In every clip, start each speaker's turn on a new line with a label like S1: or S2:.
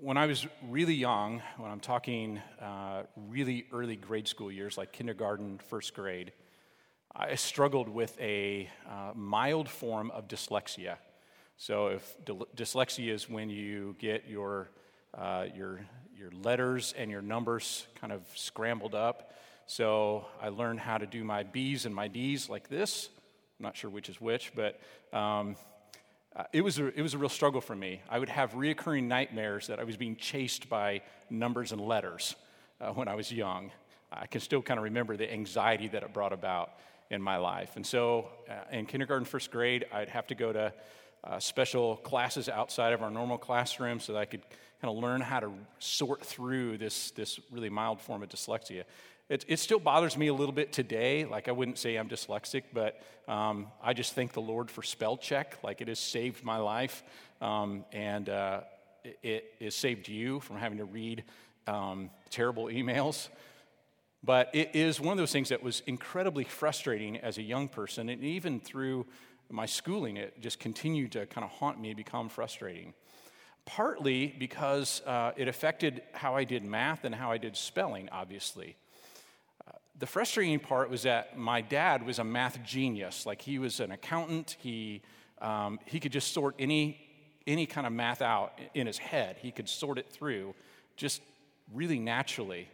S1: when I was really young, when I'm talking uh, really early grade school years, like kindergarten, first grade, I struggled with a uh, mild form of dyslexia. So, if dyslexia is when you get your, uh, your, your letters and your numbers kind of scrambled up. So, I learned how to do my B's and my D's like this. I'm not sure which is which, but um, uh, it, was a, it was a real struggle for me. I would have reoccurring nightmares that I was being chased by numbers and letters uh, when I was young. I can still kind of remember the anxiety that it brought about in my life. And so uh, in kindergarten, first grade, I'd have to go to uh, special classes outside of our normal classroom so that I could kind of learn how to sort through this, this really mild form of dyslexia. It, it still bothers me a little bit today. Like, I wouldn't say I'm dyslexic, but um, I just thank the Lord for spell check. Like, it has saved my life, um, and uh, it, it has saved you from having to read um, terrible emails. But it is one of those things that was incredibly frustrating as a young person, and even through my schooling, it just continued to kind of haunt me, and become frustrating. Partly because uh, it affected how I did math and how I did spelling, obviously the frustrating part was that my dad was a math genius. Like he was an accountant. He, um, he could just sort any, any kind of math out in his head. He could sort it through just really naturally.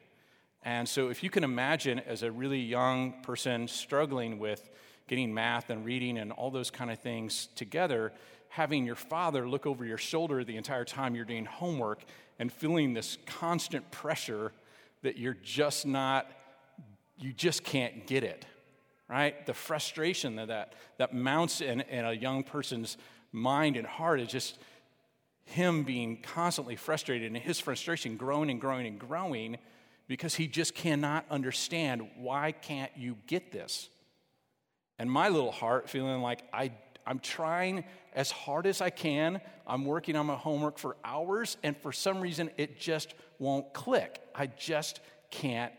S1: And so, if you can imagine as a really young person struggling with getting math and reading and all those kind of things together, having your father look over your shoulder the entire time you're doing homework and feeling this constant pressure that you're just not you just can't get it, right? The frustration that, that, that mounts in, in a young person's mind and heart is just him being constantly frustrated and his frustration growing and growing and growing because he just cannot understand why can't you get this? And my little heart feeling like I, I'm trying as hard as I can. I'm working on my homework for hours, and for some reason, it just won't click. I just can't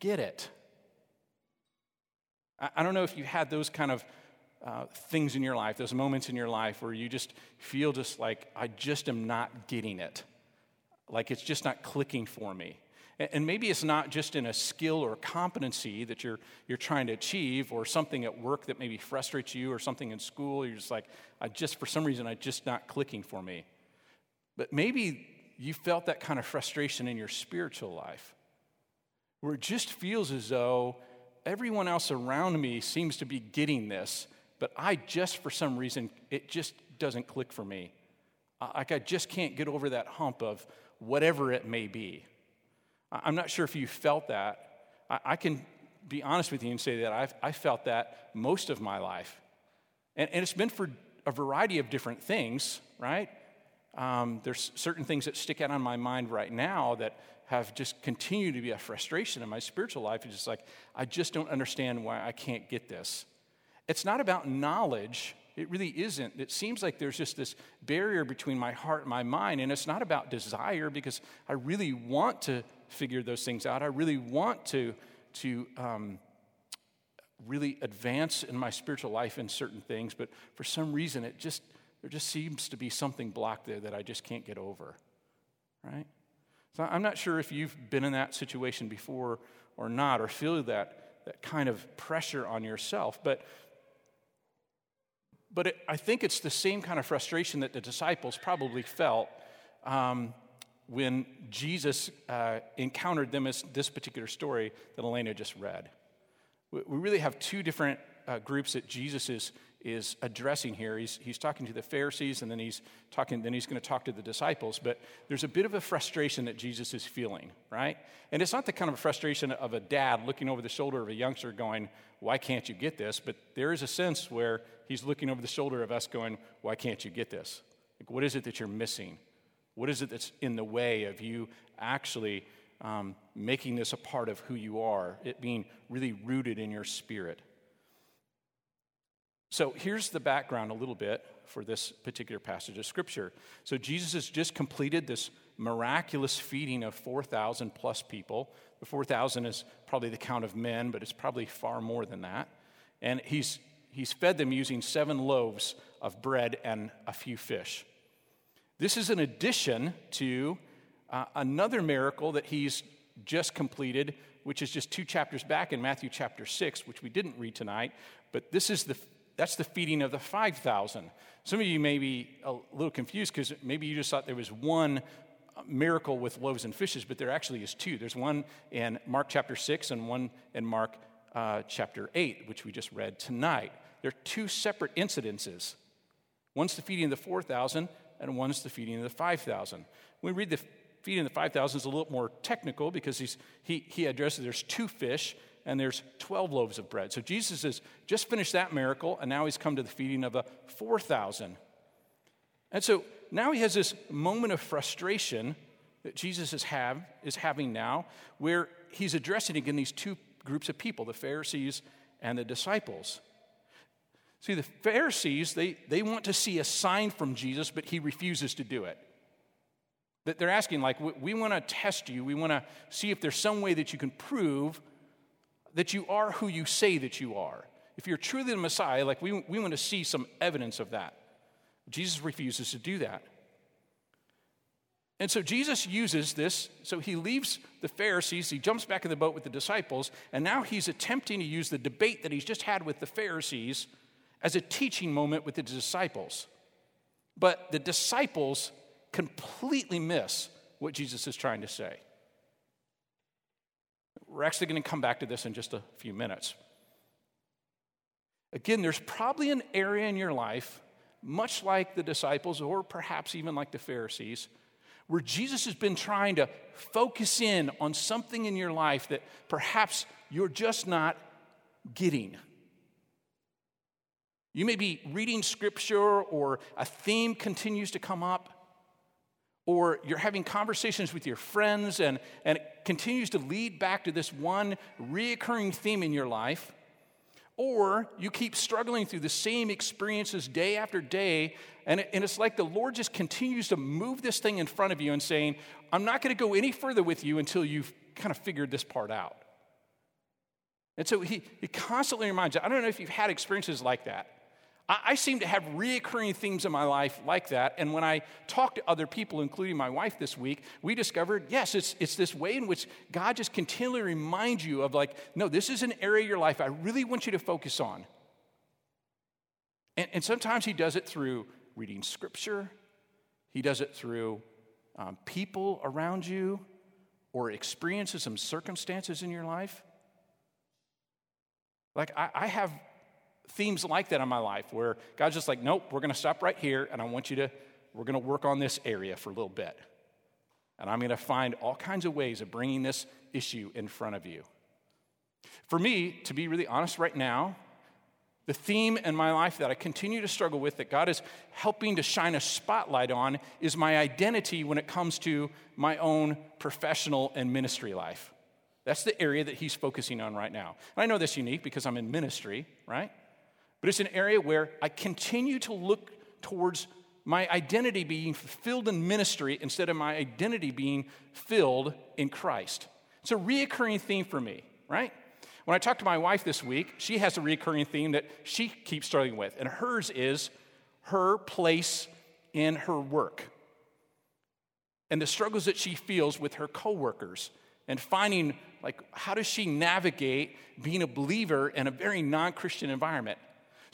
S1: get it. I don't know if you had those kind of uh, things in your life, those moments in your life where you just feel just like, I just am not getting it. Like it's just not clicking for me. And maybe it's not just in a skill or competency that you're, you're trying to achieve or something at work that maybe frustrates you or something in school. You're just like, I just, for some reason, I just not clicking for me. But maybe you felt that kind of frustration in your spiritual life where it just feels as though everyone else around me seems to be getting this, but I just, for some reason, it just doesn't click for me. Like I just can't get over that hump of whatever it may be. I'm not sure if you felt that. I can be honest with you and say that I've I felt that most of my life. And, and it's been for a variety of different things, right? Um, there's certain things that stick out on my mind right now that have just continued to be a frustration in my spiritual life. It's just like, I just don't understand why I can't get this. It's not about knowledge. It really isn't. It seems like there's just this barrier between my heart and my mind, and it's not about desire because I really want to figure those things out. I really want to, to um, really advance in my spiritual life in certain things, but for some reason, it just there just seems to be something blocked there that I just can't get over. Right? So I'm not sure if you've been in that situation before or not, or feel that, that kind of pressure on yourself. But, but it, I think it's the same kind of frustration that the disciples probably felt um, when Jesus uh, encountered them as this particular story that Elena just read. We, really have two different uh, groups that Jesus is is addressing here. He's, he's talking to the Pharisees and then he's talking, then he's going to talk to the disciples. But there's a bit of a frustration that Jesus is feeling, right? And it's not the kind of frustration of a dad looking over the shoulder of a youngster going, Why can't you get this? But there is a sense where he's looking over the shoulder of us going, Why can't you get this? Like, what is it that you're missing? What is it that's in the way of you actually um, making this a part of who you are, it being really rooted in your spirit? So here's the background a little bit for this particular passage of scripture. So Jesus has just completed this miraculous feeding of 4,000 plus people. The 4,000 is probably the count of men, but it's probably far more than that. And he's, he's fed them using seven loaves of bread and a few fish. This is an addition to uh, another miracle that he's just completed, which is just two chapters back in Matthew chapter 6, which we didn't read tonight. But this is the, that's the feeding of the 5,000. Some of you may be a little confused because maybe you just thought there was one miracle with loaves and fishes, but there actually is two. There's one in Mark chapter 6 and one in Mark uh, chapter 8, which we just read tonight. They're two separate incidences. One's the feeding of the 4,000, and one's the feeding of the 5,000. When we read the feeding the 5,000 is a little more technical because he's, he, he addresses there's two fish and there's 12 loaves of bread. So Jesus has just finished that miracle, and now he's come to the feeding of the 4,000. And so now he has this moment of frustration that Jesus is, have, is having now, where he's addressing again these two groups of people, the Pharisees and the disciples. See, the Pharisees, they, they want to see a sign from Jesus, but he refuses to do it. That they're asking, like, we, we want to test you. We want to see if there's some way that you can prove that you are who you say that you are. If you're truly the Messiah, like, we, we want to see some evidence of that. Jesus refuses to do that. And so Jesus uses this. So he leaves the Pharisees, he jumps back in the boat with the disciples, and now he's attempting to use the debate that he's just had with the Pharisees as a teaching moment with the disciples. But the disciples completely miss what Jesus is trying to say. We're actually going to come back to this in just a few minutes. Again, there's probably an area in your life, much like the disciples, or perhaps even like the Pharisees, where Jesus has been trying to focus in on something in your life that perhaps you're just not getting. You may be reading scripture, or a theme continues to come up, or you're having conversations with your friends, and, and it continues to lead back to this one reoccurring theme in your life. Or you keep struggling through the same experiences day after day, and, it, and it's like the Lord just continues to move this thing in front of you and saying, I'm not going to go any further with you until you've kind of figured this part out. And so he, he constantly reminds you. I don't know if you've had experiences like that. I, I seem to have reoccurring themes in my life like that. And when I talk to other people, including my wife this week, we discovered yes, it's, it's this way in which God just continually reminds you of, like, no, this is an area of your life I really want you to focus on. And, and sometimes He does it through reading scripture, He does it through um, people around you or experiences and circumstances in your life. Like, I, I have themes like that in my life where God's just like, nope, we're going to stop right here and I want you to, we're going to work on this area for a little bit. And I'm going to find all kinds of ways of bringing this issue in front of you. For me, to be really honest right now, the theme in my life that I continue to struggle with, that God is helping to shine a spotlight on, is my identity when it comes to my own professional and ministry life. That's the area that He's focusing on right now. And I know this unique because I'm in ministry, right? But it's an area where I continue to look towards my identity being fulfilled in ministry instead of my identity being filled in Christ. It's a reoccurring theme for me, right? When I talked to my wife this week, she has a reoccurring theme that she keeps struggling with, and hers is her place in her work and the struggles that she feels with her coworkers and finding like how does she navigate being a believer in a very non-christian environment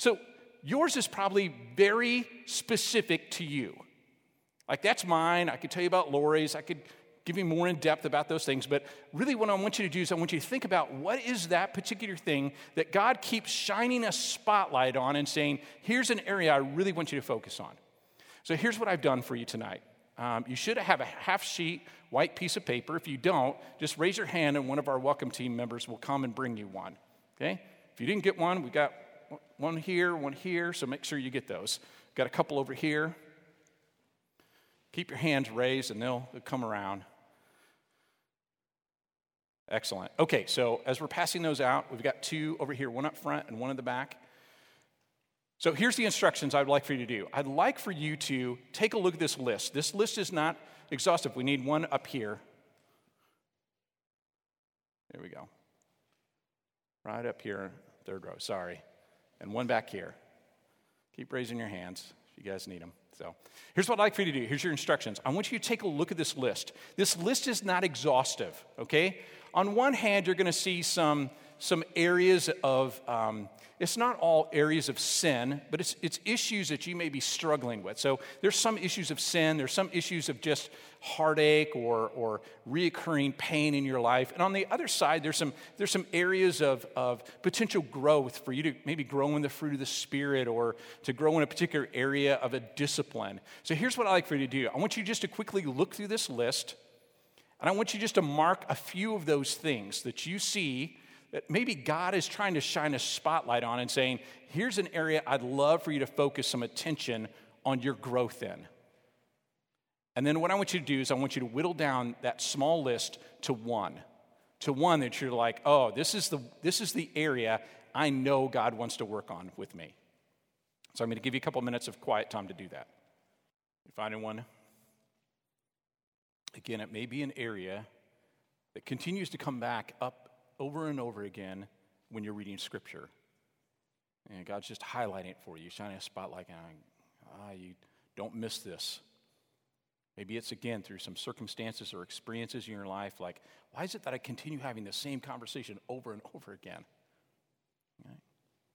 S1: so yours is probably very specific to you. Like that's mine. I could tell you about Lori's. I could give you more in depth about those things. But really, what I want you to do is I want you to think about what is that particular thing that God keeps shining a spotlight on and saying, here's an area I really want you to focus on. So here's what I've done for you tonight. Um, you should have a half sheet white piece of paper. If you don't, just raise your hand and one of our welcome team members will come and bring you one. Okay? If you didn't get one, we got one here, one here, so make sure you get those. Got a couple over here. Keep your hands raised and they'll, they'll come around. Excellent. Okay, so as we're passing those out, we've got two over here, one up front and one in the back. So here's the instructions I'd like for you to do. I'd like for you to take a look at this list. This list is not exhaustive. We need one up here. There we go. Right up here, third row. Sorry and one back here. Keep raising your hands if you guys need them. So here's what I'd like for you to do. Here's your instructions. I want you to take a look at this list. This list is not exhaustive, okay? On one hand, you're going to see some, some areas of, um, it's not all areas of sin, but it's, it's issues that you may be struggling with. So there's some issues of sin, there's some issues of just heartache or, or reoccurring pain in your life. And on the other side, there's some, there's some areas of, of potential growth for you to maybe grow in the fruit of the Spirit or to grow in a particular area of a discipline. So here's what I like for you to do I want you just to quickly look through this list, and I want you just to mark a few of those things that you see maybe God is trying to shine a spotlight on and saying, here's an area I'd love for you to focus some attention on your growth in. And then what I want you to do is I want you to whittle down that small list to one. To one that you're like, oh, this is the this is the area I know God wants to work on with me. So I'm going to give you a couple minutes of quiet time to do that. You finding one? Again, it may be an area that continues to come back up over and over again when you're reading Scripture. And God's just highlighting it for you, shining a spotlight on, ah, you don't miss this. Maybe it's again through some circumstances or experiences in your life, like, why is it that I continue having the same conversation over and over again? Right?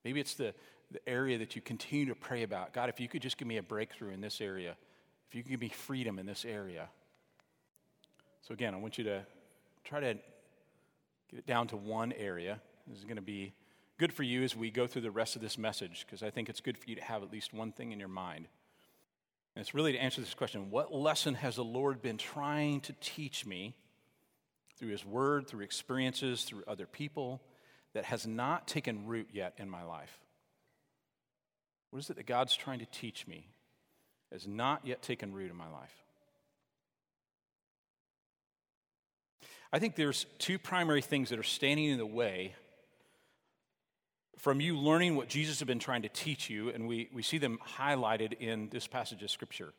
S1: Maybe it's the, the area that you continue to pray about. God, if you could just give me a breakthrough in this area, if you could give me freedom in this area. So, again, I want you to try to get it down to one area. This is going to be good for you as we go through the rest of this message because I think it's good for you to have at least one thing in your mind. And it's really to answer this question what lesson has the Lord been trying to teach me through His Word, through experiences, through other people that has not taken root yet in my life? What is it that God's trying to teach me has not yet taken root in my life? I think there's two primary things that are standing in the way from you learning what Jesus has been trying to teach you, and we, we see them highlighted in this passage of Scripture.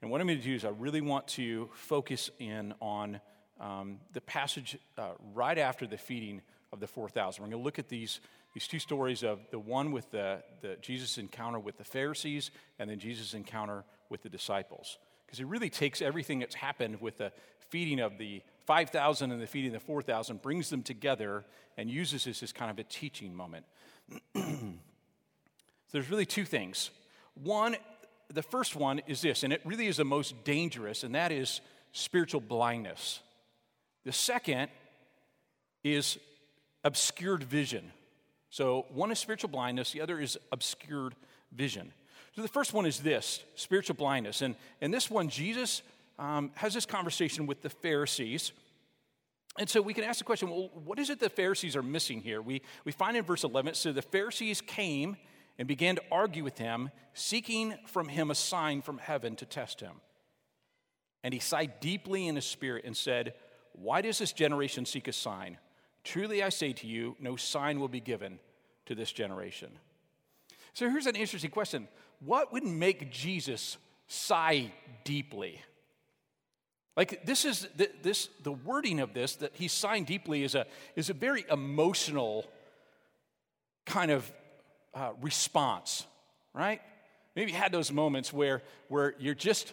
S1: And what I'm going to do is I really want to focus in on um, the passage uh, right after the feeding of the 4,000. We're going to look at these, these two stories of the one with the, the Jesus encounter with the Pharisees and then Jesus' encounter with the disciples. Because it really takes everything that's happened with the feeding of the 5,000 and the feeding of the 4,000, brings them together, and uses this as kind of a teaching moment. So there's really two things. One, the first one is this, and it really is the most dangerous, and that is spiritual blindness. The second is obscured vision. So, one is spiritual blindness, the other is obscured vision. So, the first one is this spiritual blindness. And, and this one, Jesus um, has this conversation with the Pharisees. And so we can ask the question well, what is it the Pharisees are missing here? We, we find in verse 11 so the Pharisees came and began to argue with him, seeking from him a sign from heaven to test him. And he sighed deeply in his spirit and said, Why does this generation seek a sign? Truly I say to you, no sign will be given to this generation. So here's an interesting question What would make Jesus sigh deeply? Like this is the, this the wording of this that he signed deeply is a is a very emotional kind of uh, response, right? Maybe you had those moments where where you're just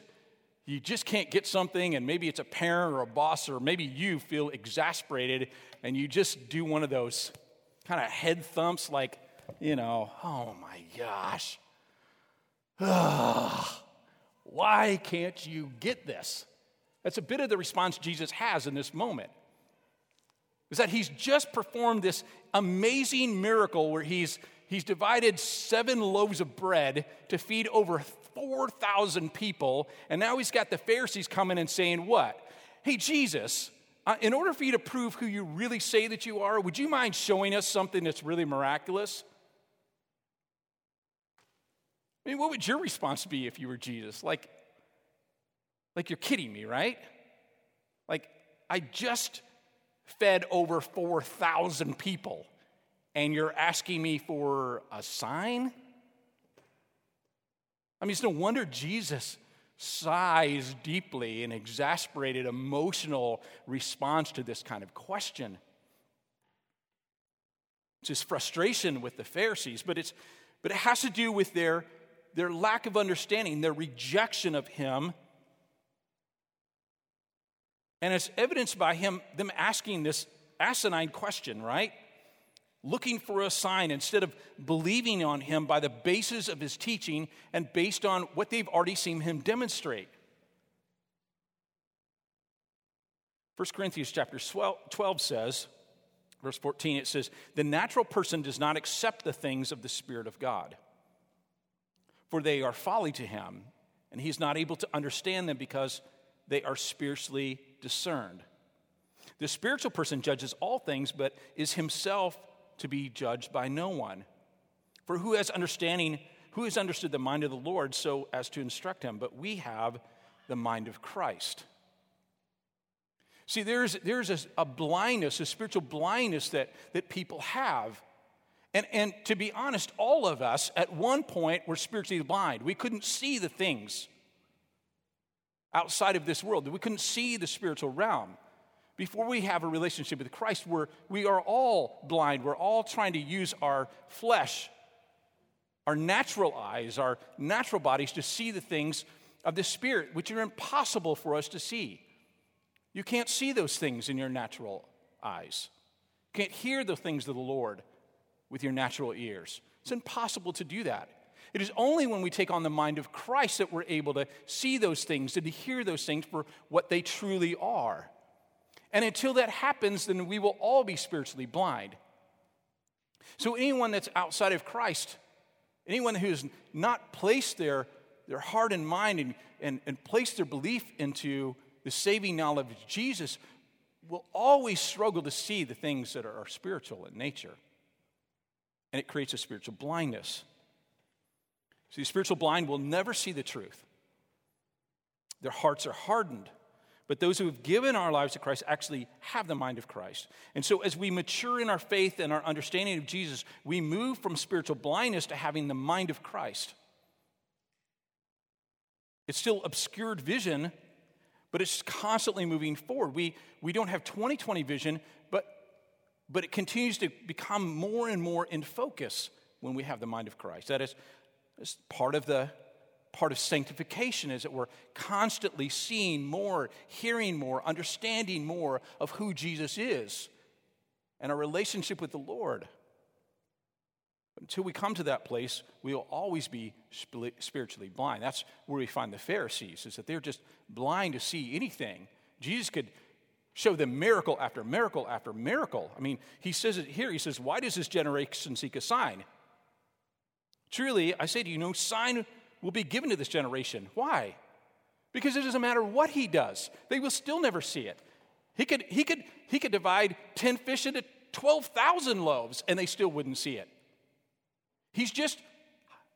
S1: you just can't get something, and maybe it's a parent or a boss, or maybe you feel exasperated, and you just do one of those kind of head thumps, like you know, oh my gosh, why can't you get this? That's a bit of the response Jesus has in this moment. Is that he's just performed this amazing miracle where he's, he's divided seven loaves of bread to feed over 4,000 people. And now he's got the Pharisees coming and saying, What? Hey, Jesus, uh, in order for you to prove who you really say that you are, would you mind showing us something that's really miraculous? I mean, what would your response be if you were Jesus? Like, like, you're kidding me, right? Like, I just fed over 4,000 people, and you're asking me for a sign? I mean, it's no wonder Jesus sighs deeply in exasperated, emotional response to this kind of question. It's his frustration with the Pharisees, but, it's, but it has to do with their their lack of understanding, their rejection of him. And it's evidenced by him, them asking this asinine question, right? Looking for a sign instead of believing on him by the basis of his teaching and based on what they've already seen him demonstrate. 1 Corinthians chapter 12 says, verse 14, it says, The natural person does not accept the things of the Spirit of God, for they are folly to him, and he's not able to understand them because they are spiritually discerned. The spiritual person judges all things, but is himself to be judged by no one. For who has understanding, who has understood the mind of the Lord so as to instruct him? But we have the mind of Christ. See, there's, there's a, a blindness, a spiritual blindness that, that people have. And, and to be honest, all of us at one point were spiritually blind. We couldn't see the things outside of this world, we couldn't see the spiritual realm. Before we have a relationship with Christ, we're, we are all blind. We're all trying to use our flesh, our natural eyes, our natural bodies to see the things of the Spirit, which are impossible for us to see. You can't see those things in your natural eyes. You can't hear the things of the Lord with your natural ears. It's impossible to do that. It is only when we take on the mind of Christ that we're able to see those things and to hear those things for what they truly are. And until that happens, then we will all be spiritually blind. So, anyone that's outside of Christ, anyone who's not placed their, their heart and mind and, and, and placed their belief into the saving knowledge of Jesus will always struggle to see the things that are spiritual in nature. And it creates a spiritual blindness. See, spiritual blind will never see the truth. Their hearts are hardened. But those who have given our lives to Christ actually have the mind of Christ. And so, as we mature in our faith and our understanding of Jesus, we move from spiritual blindness to having the mind of Christ. It's still obscured vision, but it's constantly moving forward. We, we don't have 2020 vision, but, but it continues to become more and more in focus when we have the mind of Christ. That is, part of the part of sanctification is that we're constantly seeing more, hearing more, understanding more of who Jesus is and our relationship with the Lord. Until we come to that place, we will always be spiritually blind. That's where we find the Pharisees, is that they're just blind to see anything. Jesus could show them miracle after miracle after miracle. I mean, he says it here. He says, Why does this generation seek a sign? Truly, I say to you, no sign will be given to this generation. Why? Because it doesn't matter what he does, they will still never see it. He could, he could, he could divide 10 fish into 12,000 loaves and they still wouldn't see it. He's just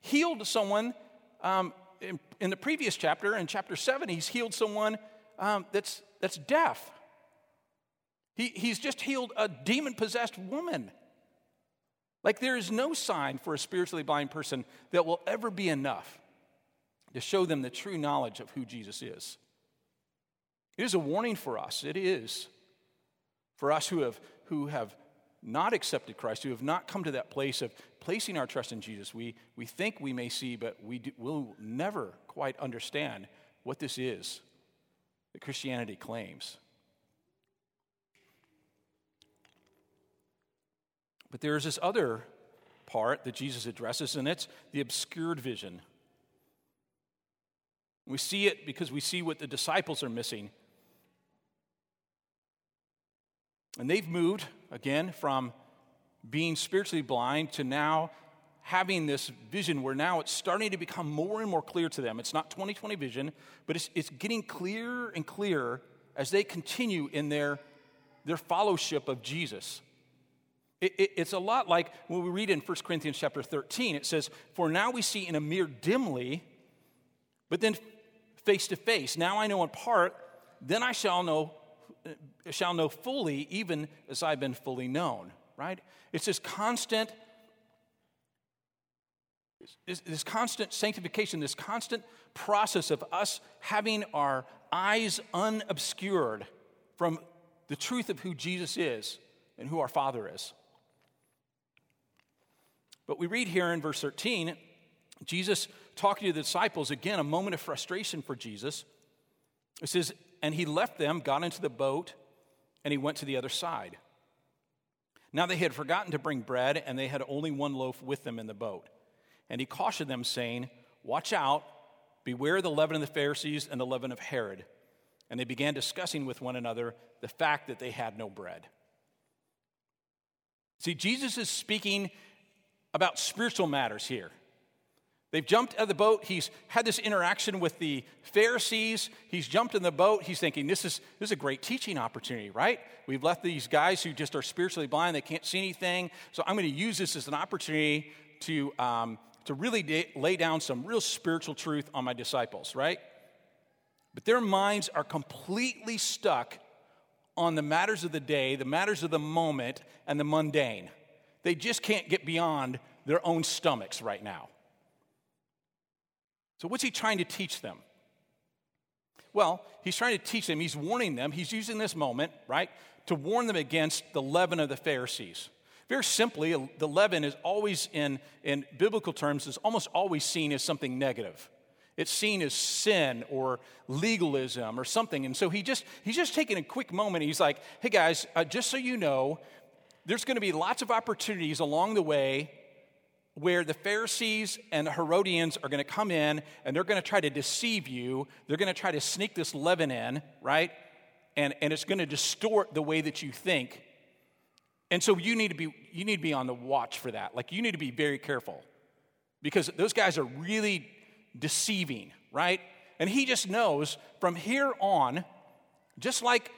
S1: healed someone um, in, in, the previous chapter, in chapter 7, he's healed someone um, that's, that's deaf. He, he's just healed a demon possessed woman. Like, there is no sign for a spiritually blind person that will ever be enough to show them the true knowledge of who Jesus is. It is a warning for us. It is for us who have, who have not accepted Christ, who have not come to that place of placing our trust in Jesus, we, we think we may see, but we do, will never quite understand what this is that Christianity claims. But there is this other part that Jesus addresses, and it's the obscured vision. We see it because we see what the disciples are missing. And they've moved, again, from being spiritually blind to now having this vision where now it's starting to become more and more clear to them. It's not 2020 vision, but it's, it's getting clearer and clearer as they continue in their, their fellowship of Jesus. It, it, it's a lot like when we read in 1 Corinthians chapter 13, it says, For now we see in a mirror dimly, but then face to face. Now I know in part, then I shall know shall know fully, even as I've been fully known, right? It's this constant, this, this constant sanctification, this constant process of us having our eyes unobscured from the truth of who Jesus is and who our Father is. But we read here in verse 13, Jesus talking to the disciples, again, a moment of frustration for Jesus. It says, And he left them, got into the boat, and he went to the other side. Now they had forgotten to bring bread, and they had only one loaf with them in the boat. And he cautioned them, saying, Watch out, beware the leaven of the Pharisees and the leaven of Herod. And they began discussing with one another the fact that they had no bread. See, Jesus is speaking about spiritual matters here. They've jumped out of the boat. He's had this interaction with the Pharisees. He's jumped in the boat. He's thinking, this is, this is a great teaching opportunity, right? We've left these guys who just are spiritually blind. They can't see anything. So I'm going to use this as an opportunity to, um, to really de- lay down some real spiritual truth on my disciples, right? But their minds are completely stuck on the matters of the day, the matters of the moment, and the mundane. They just can't get beyond their own stomachs right now. So, what's he trying to teach them? Well, he's trying to teach them, he's warning them, he's using this moment, right, to warn them against the leaven of the Pharisees. Very simply, the leaven is always, in, in biblical terms, is almost always seen as something negative. It's seen as sin or legalism or something. And so he just, he's just taking a quick moment. He's like, hey guys, uh, just so you know, there's going to be lots of opportunities along the way where the Pharisees and the Herodians are going to come in and they're going to try to deceive you. They're going to try to sneak this leaven in, right? And, and it's going to distort the way that you think. And so you need to be you need to be on the watch for that. Like you need to be very careful. Because those guys are really deceiving, right? And he just knows from here on, just like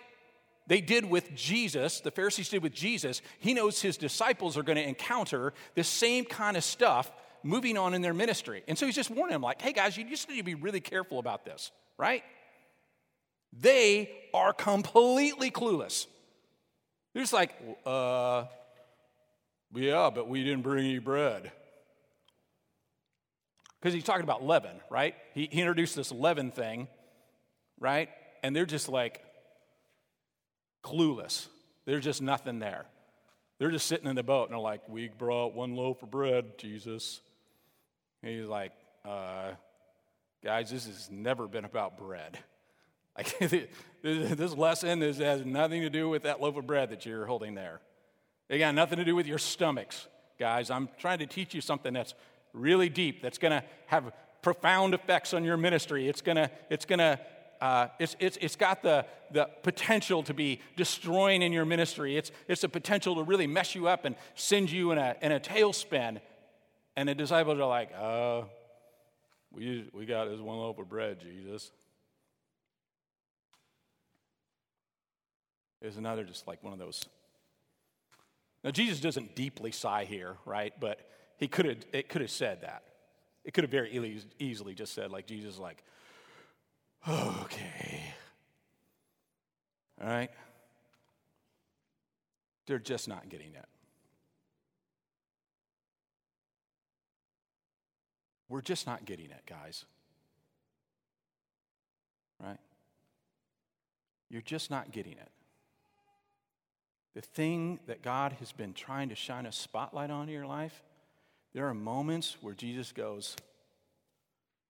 S1: they did with Jesus, the Pharisees did with Jesus, he knows his disciples are going to encounter the same kind of stuff moving on in their ministry. And so he's just warning them, like, hey guys, you just need to be really careful about this, right? They are completely clueless. They're just like, uh, yeah, but we didn't bring any bread. Because he's talking about leaven, right? He, he introduced this leaven thing, right? And they're just like, clueless. There's just nothing there. They're just sitting in the boat and they're like, We brought one loaf of bread, Jesus. And he's like, uh, Guys, this has never been about bread. Like, this lesson is, has nothing to do with that loaf of bread that you're holding there. It got nothing to do with your stomachs, guys. I'm trying to teach you something that's really deep, that's going to have profound effects on your ministry. It's going to, it's going to uh, it's, it's, it's got the, the potential to be destroying in your ministry. It's, it's the potential to really mess you up and send you in a, in a tailspin. And the disciples are like, uh, we, we got this one loaf of bread, Jesus. There's another just like one of those. Now, Jesus doesn't deeply sigh here, right? But he could have, it could have said that. It could have very easily just said, like, Jesus, like, Okay. All right? They're just not getting it. We're just not getting it, guys. Right? You're just not getting it. The thing that God has been trying to shine a spotlight on in your life, there are moments where Jesus goes,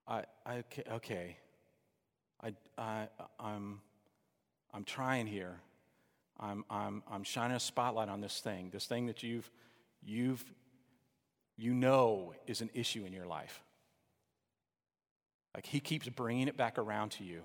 S1: I, I okay, okay, I, I, I'm, I'm trying here. I'm, I'm, I'm shining a spotlight on this thing, this thing that you've, you've, you know is an issue in your life. Like he keeps bringing it back around to you.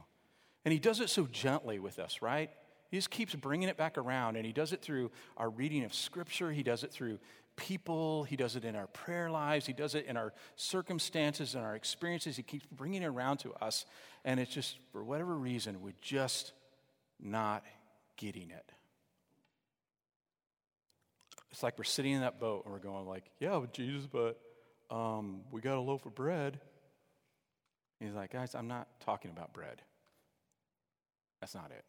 S1: And he does it so gently with us, right? He just keeps bringing it back around, and he does it through our reading of Scripture. He does it through people. He does it in our prayer lives. He does it in our circumstances and our experiences. He keeps bringing it around to us. And it's just, for whatever reason, we're just not getting it. It's like we're sitting in that boat and we're going like, yeah, but Jesus, but um, we got a loaf of bread. he's like, guys, I'm not talking about bread. That's not it.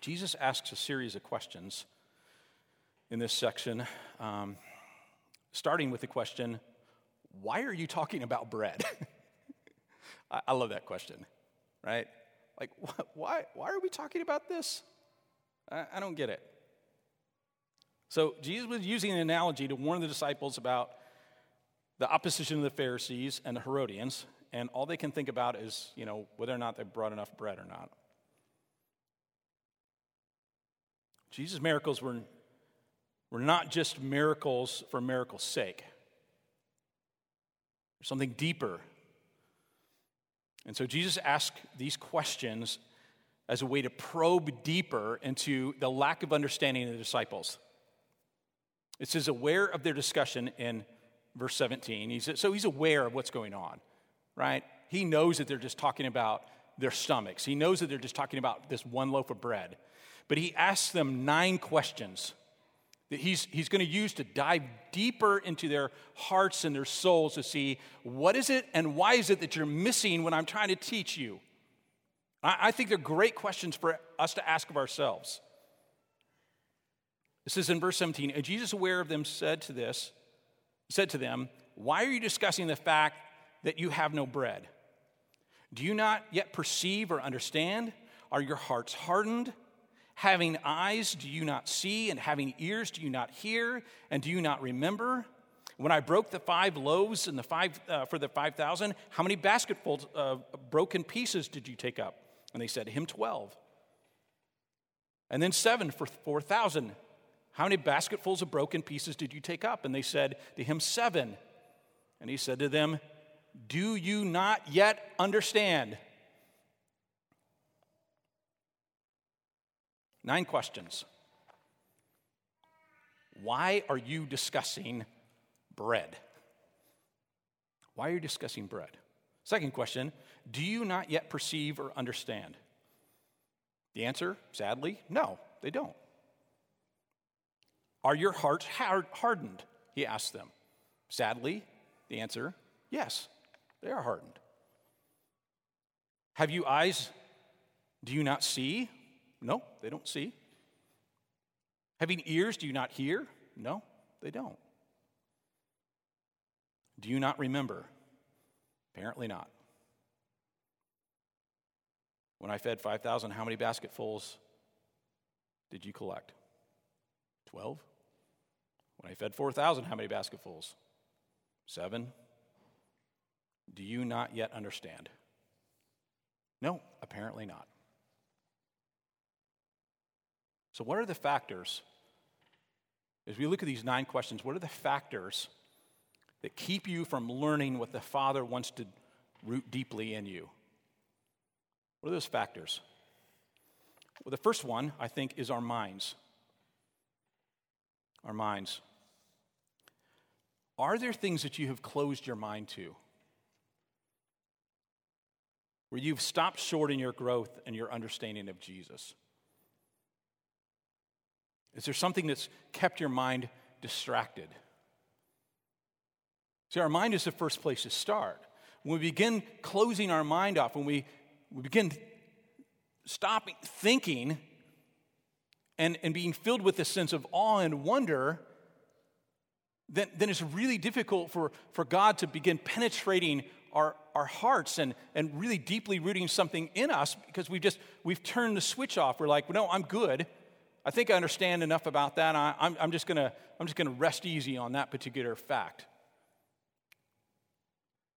S1: Jesus asks a series of questions in this section, um, starting with the question, Why are you talking about bread? I, I, love that question, right? Like, wh- why, why are we talking about this? I, I don't get it. So Jesus was using an analogy to warn the disciples about the opposition of the Pharisees and the Herodians, and all they can think about is, you know, whether or not they brought enough bread or not. Jesus' miracles were, were not just miracles for miracle's sake. There's something deeper. And so Jesus asked these questions as a way to probe deeper into the lack of understanding of the disciples. It says, aware of their discussion in verse 17. He's, so he's aware of what's going on, right? He knows that they're just talking about their stomachs. He knows that they're just talking about this one loaf of bread. But he asks them nine questions that he's, he's going to use to dive deeper into their hearts and their souls to see what is it and why is it that you're missing when I'm trying to teach you. I, I think they're great questions for us to ask of ourselves. This is in verse 17. And Jesus, aware of them, said to this, said to them, Why are you discussing the fact that you have no bread? Do you not yet perceive or understand? Are your hearts hardened? Having eyes, do you not see? And having ears, do you not hear? And do you not remember? When I broke the five loaves and the five, uh, for the 5,000, how many basketfuls of broken pieces did you take up? And they said, to Him 12. And then seven for 4,000. How many basketfuls of broken pieces did you take up? And they said to him, Seven. And he said to them, Do you not yet understand? Nine questions. Why are you discussing bread? Why are you discussing bread? Second question Do you not yet perceive or understand? The answer, sadly, no, they don't. Are your hearts hardened? He asked them. Sadly, the answer, yes, they are hardened. Have you eyes? Do you not see? No, they don't see. Having ears, do you not hear? No, they don't. Do you not remember? Apparently not. When I fed 5,000, how many basketfuls did you collect? 12? When I fed 4,000, how many basketfuls? Seven? Do you not yet understand? No, apparently not. So, what are the factors? As we look at these nine questions, what are the factors that keep you from learning what the Father wants to root deeply in you? What are those factors? Well, the first one, I think, is our minds. Our minds. Are there things that you have closed your mind to? Where you've stopped short in your growth and your understanding of Jesus? Is there something that's kept your mind distracted? See, our mind is the first place to start. When we begin closing our mind off, when we, we begin stopping thinking and, and being filled with this sense of awe and wonder, then, then it's really difficult for, for God to begin penetrating our, our hearts and, and really deeply rooting something in us because we've just we've turned the switch off. We're like, no, I'm good. I think I understand enough about that. I, I'm, I'm I'm just gonna rest easy on that particular fact.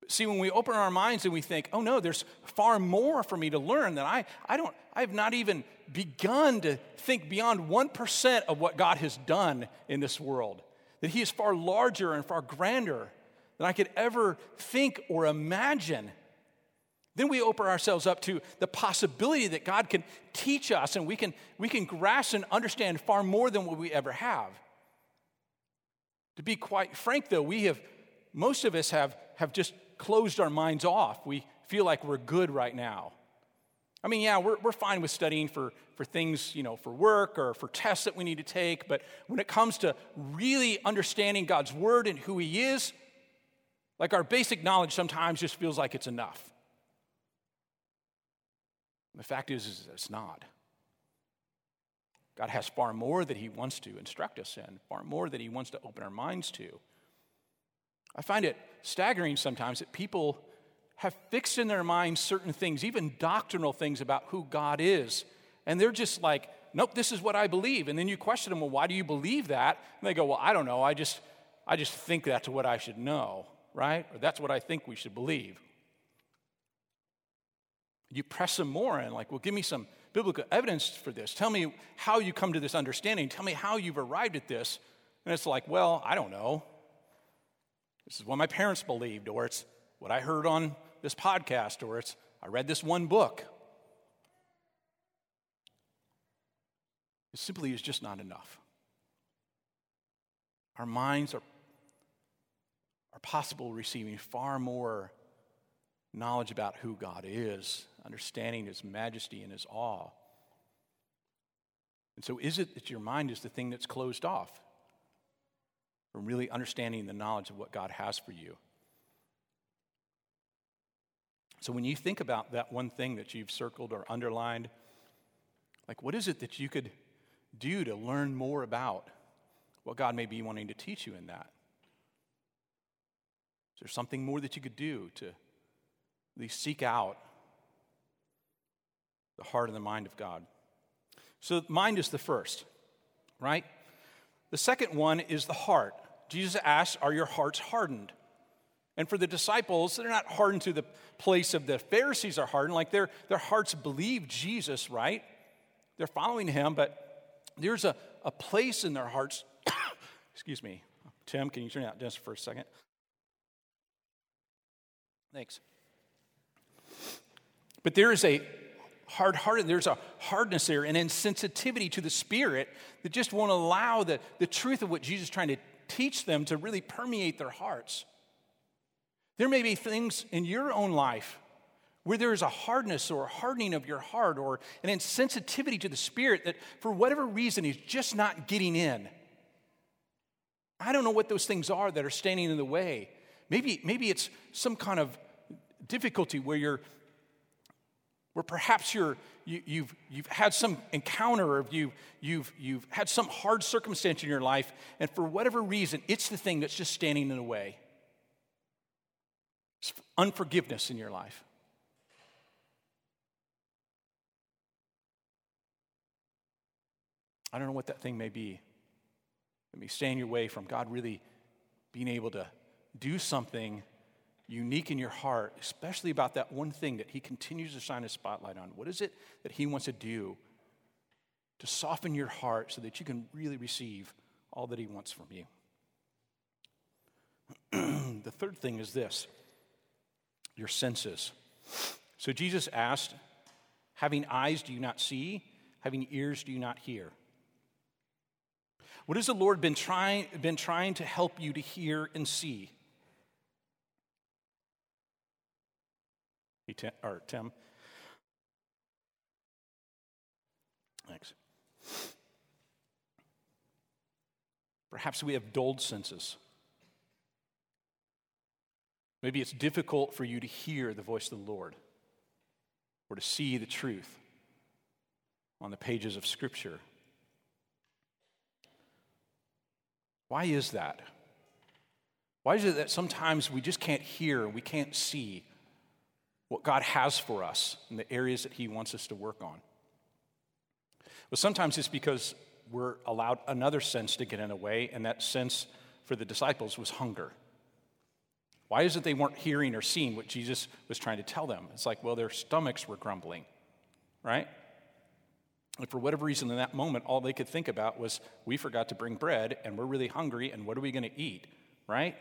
S1: See, when we open our minds and we think, oh no, there's far more for me to learn that I, I don't, I have not even begun to think beyond 1% of what God has done in this world. That He is far larger and far grander than I could ever think or imagine. Then we open ourselves up to the possibility that God can teach us and we can, we can grasp and understand far more than what we ever have. To be quite frank, though, we have, most of us have, have just closed our minds off. We feel like we're good right now. I mean, yeah, we're, we're fine with studying for, for things, you know, for work or for tests that we need to take, but when it comes to really understanding God's word and who He is, like our basic knowledge sometimes just feels like it's enough. The fact is, is it's not. God has far more that He wants to instruct us in, far more that He wants to open our minds to. I find it staggering sometimes that people have fixed in their minds certain things, even doctrinal things about who God is, and they're just like nope, this is what I believe. And then you question them, well, why do you believe that? And they go, well, I don't know. I just, I just think that's what I should know, right? Or that's what I think we should believe. You press them more and, like, well, give me some biblical evidence for this. Tell me how you come to this understanding. Tell me how you've arrived at this. And it's like, well, I don't know. This is what my parents believed, or it's what I heard on this podcast, or it's I read this one book. It simply is just not enough. Our minds are, are possible receiving far more knowledge about who God is, understanding His majesty and His awe. And so, is it that your mind is the thing that's closed off from really understanding the knowledge of what God has for you? So, when you think about that one thing that you've circled or underlined, like what is it that you could do to learn more about what God may be wanting to teach you in that? Is there something more that you could do to at least seek out the heart and the mind of God? So, mind is the first, right? The second one is the heart. Jesus asks, Are your hearts hardened? And for the disciples, they're not hardened to the place of the Pharisees are hardened. Like their, their hearts believe Jesus, right? They're following him, but there's a, a place in their hearts. Excuse me. Tim, can you turn out just for a second? Thanks. But there is a hard hearted, there's a hardness there, an insensitivity to the Spirit that just won't allow the, the truth of what Jesus is trying to teach them to really permeate their hearts. There may be things in your own life where there is a hardness or a hardening of your heart or an insensitivity to the Spirit that for whatever reason is just not getting in. I don't know what those things are that are standing in the way. Maybe, maybe it's some kind of difficulty where you're where perhaps you're, you, have you've, you've had some encounter or you, you've, you've had some hard circumstance in your life, and for whatever reason, it's the thing that's just standing in the way. It's unforgiveness in your life. I don't know what that thing may be. It may stay in your way from God really being able to do something unique in your heart, especially about that one thing that He continues to shine a spotlight on. What is it that He wants to do to soften your heart so that you can really receive all that He wants from you? the third thing is this your senses. So Jesus asked, Having eyes, do you not see? Having ears, do you not hear? What has the Lord been trying, been trying to help you to hear and see? Tim, or Tim. Thanks. Perhaps we have dulled senses. Maybe it's difficult for you to hear the voice of the Lord or to see the truth on the pages of Scripture. Why is that? Why is it that sometimes we just can't hear, we can't see what God has for us in the areas that He wants us to work on? But sometimes it's because we're allowed another sense to get in the way, and that sense for the disciples was hunger. Why is it they weren't hearing or seeing what Jesus was trying to tell them? It's like, well, their stomachs were grumbling, right? And for whatever reason, in that moment, all they could think about was, we forgot to bring bread and we're really hungry and what are we going to eat, right?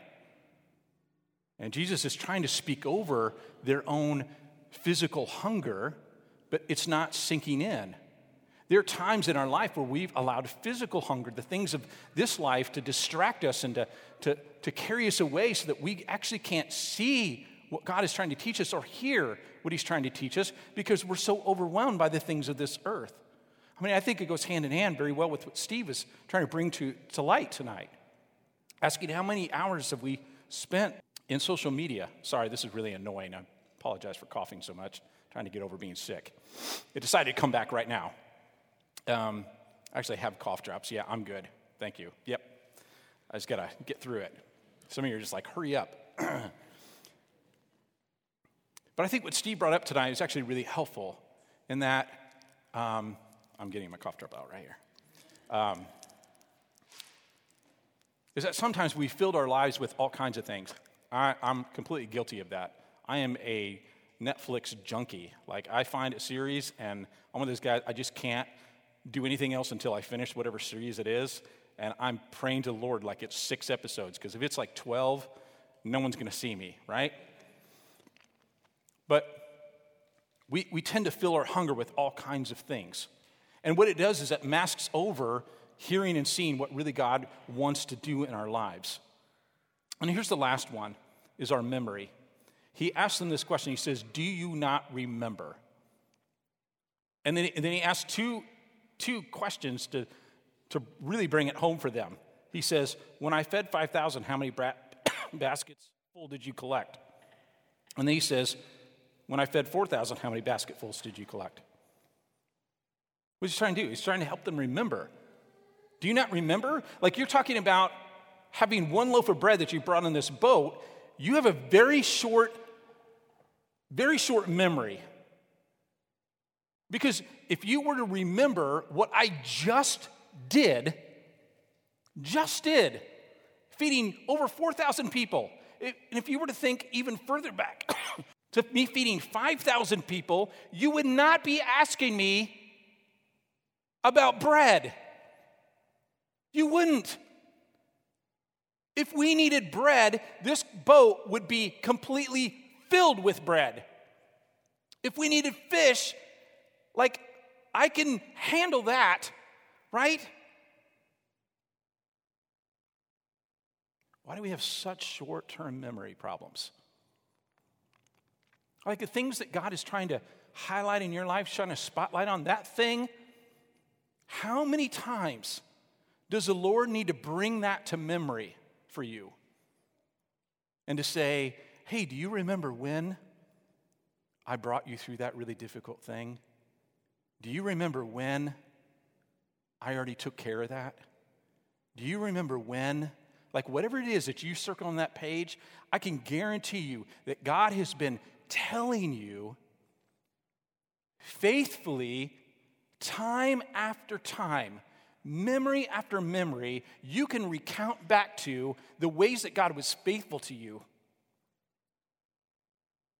S1: And Jesus is trying to speak over their own physical hunger, but it's not sinking in. There are times in our life where we've allowed physical hunger, the things of this life, to distract us and to, to, to carry us away so that we actually can't see what God is trying to teach us or hear what He's trying to teach us because we're so overwhelmed by the things of this earth. I mean, I think it goes hand in hand very well with what Steve is trying to bring to, to light tonight. Asking how many hours have we spent in social media? Sorry, this is really annoying. I apologize for coughing so much, trying to get over being sick. I decided to come back right now. Um, I actually have cough drops. Yeah, I'm good. Thank you. Yep. I just got to get through it. Some of you are just like, hurry up. but I think what Steve brought up tonight is actually really helpful in that um, I'm getting my cough drop out right here. Um, is that sometimes we filled our lives with all kinds of things. I, I'm completely guilty of that. I am a Netflix junkie. Like, I find a series, and I'm one of those guys, I just can't do anything else until I finish whatever series it is. And I'm praying to the Lord like it's six episodes, because if it's like 12, no one's going to see me, right? But we, we tend to fill our hunger with all kinds of things. And what it does is it masks over hearing and seeing what really God wants to do in our lives. And here's the last one is our memory. He asks them this question. He says, Do you not remember? And then, and then he asks two, two questions to, to really bring it home for them. He says, When I fed 5,000, how many bra- baskets full did you collect? And then he says, When I fed 4,000, how many basketfuls did you collect? What's he trying to do? He's trying to help them remember. Do you not remember? Like you're talking about having one loaf of bread that you brought on this boat. You have a very short, very short memory. Because if you were to remember what I just did, just did, feeding over 4,000 people, and if you were to think even further back to me feeding 5,000 people, you would not be asking me about bread. You wouldn't. If we needed bread, this boat would be completely filled with bread. If we needed fish, like I can handle that, right? Why do we have such short term memory problems? Like the things that God is trying to highlight in your life, shine a spotlight on that thing. How many times does the Lord need to bring that to memory for you? And to say, hey, do you remember when I brought you through that really difficult thing? Do you remember when I already took care of that? Do you remember when? Like, whatever it is that you circle on that page, I can guarantee you that God has been telling you faithfully, time after time, memory after memory, you can recount back to the ways that God was faithful to you.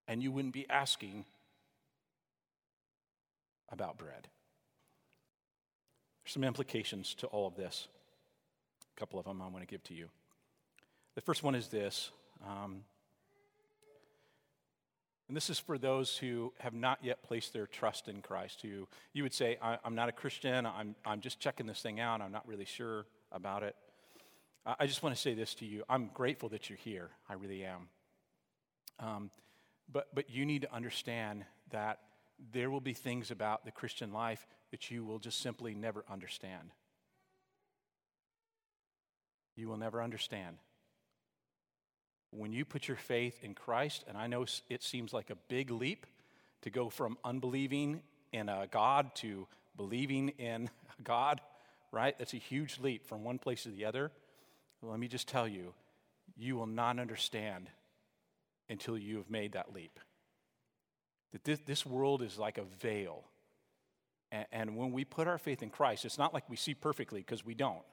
S1: And you wouldn't be asking about bread. There's some implications to all of this. A couple of them I want to give to you. The first one is this. Um, and this is for those who have not yet placed their trust in Christ, who you would say, I'm not a Christian, I'm, I'm just checking this thing out, I'm not really sure about it. I just want to say this to you. I'm grateful that you're here. I really am. Um, but, but you need to understand that there will be things about the Christian life that you will just simply never understand. You will never understand when you put your faith in Christ, and I know it seems like a big leap to go from unbelieving in a God to believing in God, right? That's a huge leap from one place to the other. Let me just tell you, you will not understand until you have made that leap. That this, this world is like a veil. And, and when we put our faith in Christ, it's not like we see perfectly because we don't.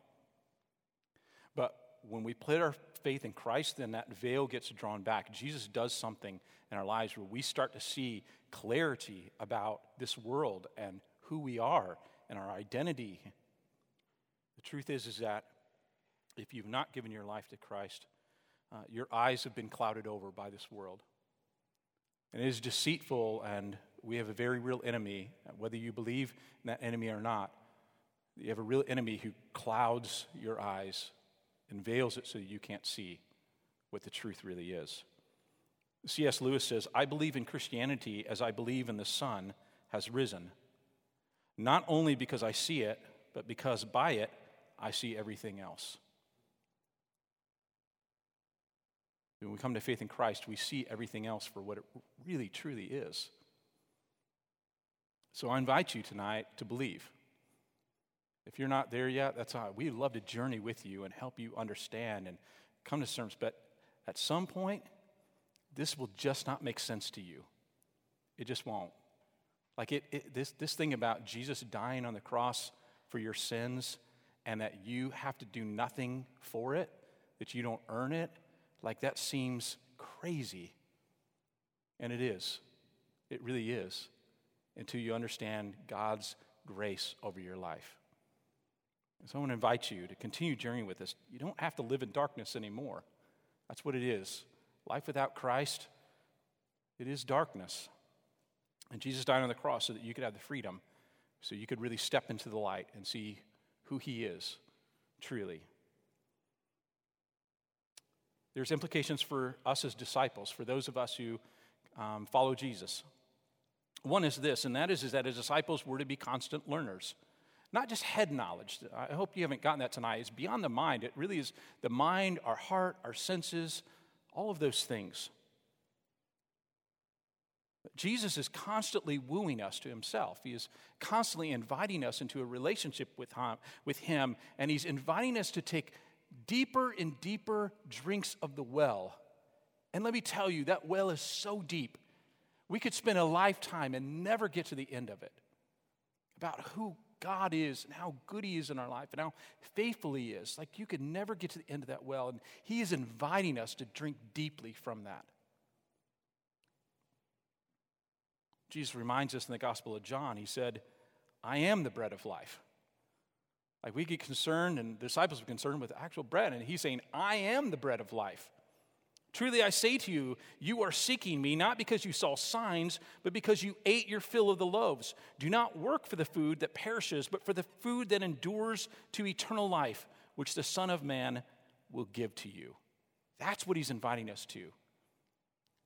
S1: But when we put our faith in Christ, then that veil gets drawn back. Jesus does something in our lives where we start to see clarity about this world and who we are and our identity. The truth is, is that if you've not given your life to Christ, uh, your eyes have been clouded over by this world. And it is deceitful, and we have a very real enemy, whether you believe in that enemy or not. You have a real enemy who clouds your eyes and veils it so you can't see what the truth really is. C.S. Lewis says, I believe in Christianity as I believe in the sun has risen, not only because I see it, but because by it I see everything else. When we come to faith in Christ, we see everything else for what it really, truly is. So I invite you tonight to believe. If you're not there yet, that's all right. We'd love to journey with you and help you understand and come to terms. But at some point, this will just not make sense to you. It just won't. Like it, it, this, this thing about Jesus dying on the cross for your sins and that you have to do nothing for it, that you don't earn it, like that seems crazy. And it is. It really is. Until you understand God's grace over your life. So I want to invite you to continue journeying with this. You don't have to live in darkness anymore. That's what it is. Life without Christ, it is darkness. And Jesus died on the cross so that you could have the freedom, so you could really step into the light and see who He is truly. There's implications for us as disciples, for those of us who um, follow Jesus. One is this, and that is, is that as disciples, we're to be constant learners. Not just head knowledge. I hope you haven't gotten that tonight. It's beyond the mind. It really is the mind, our heart, our senses, all of those things. Jesus is constantly wooing us to himself. He is constantly inviting us into a relationship with him, with him, and he's inviting us to take deeper and deeper drinks of the well. And let me tell you, that well is so deep. We could spend a lifetime and never get to the end of it about who God is and how good He is in our life and how faithful He is. Like you could never get to the end of that well. And He is inviting us to drink deeply from that. Jesus reminds us in the Gospel of John, He said, I am the bread of life. Like we get concerned, and the disciples are concerned with actual bread, and He's saying, I am the bread of life. Truly I say to you, you are seeking me not because you saw signs, but because you ate your fill of the loaves. Do not work for the food that perishes, but for the food that endures to eternal life, which the Son of Man will give to you. That's what he's inviting us to.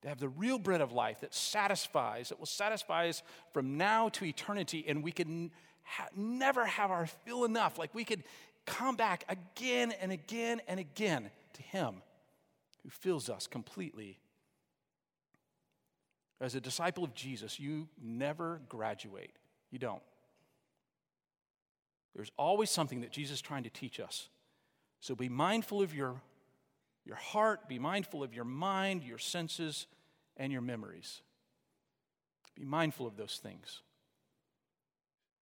S1: To have the real bread of life that satisfies, that will satisfy us from now to eternity, and we can ha- never have our fill enough. Like we could come back again and again and again to him who fills us completely. As a disciple of Jesus, you never graduate. You don't. There's always something that Jesus is trying to teach us. So be mindful of your, your heart, be mindful of your mind, your senses, and your memories. Be mindful of those things.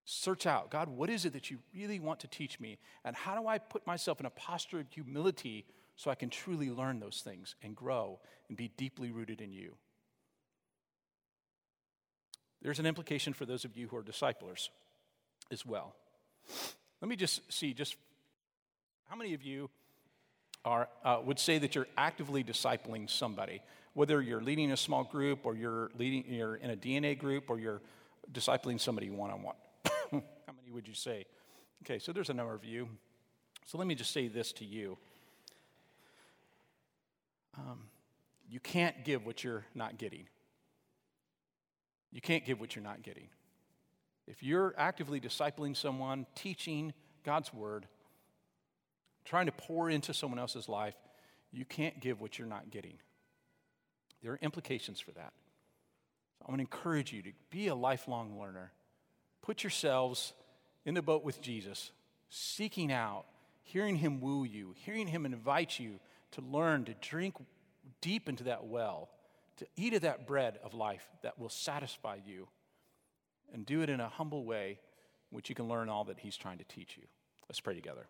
S1: Search out, God, what is it that you really want to teach me? And how do I put myself in a posture of humility so I can truly learn those things and grow and be deeply rooted in you. There's an implication for those of you who are disciplers as well. Let me just see just how many of you are uh, would say that you're actively discipling somebody, whether you're leading a small group or you're leading you're in a DNA group or you're discipling somebody one on one. How many would you say? Okay, so there's a number of you. So let me just say this to you. Um, you can't give what you're not getting. You can't give what you're not getting. If you're actively discipling someone, teaching God's word, trying to pour into someone else's life, you can't give what you're not getting. There are implications for that. So I want to encourage you to be a lifelong learner. Put yourselves in the boat with Jesus, seeking out, hearing Him woo you, hearing Him invite you to learn to drink deep into that well, to eat of that bread of life that will satisfy you, and do it in a humble way, which you can learn all that He's trying to teach you. Let's pray together.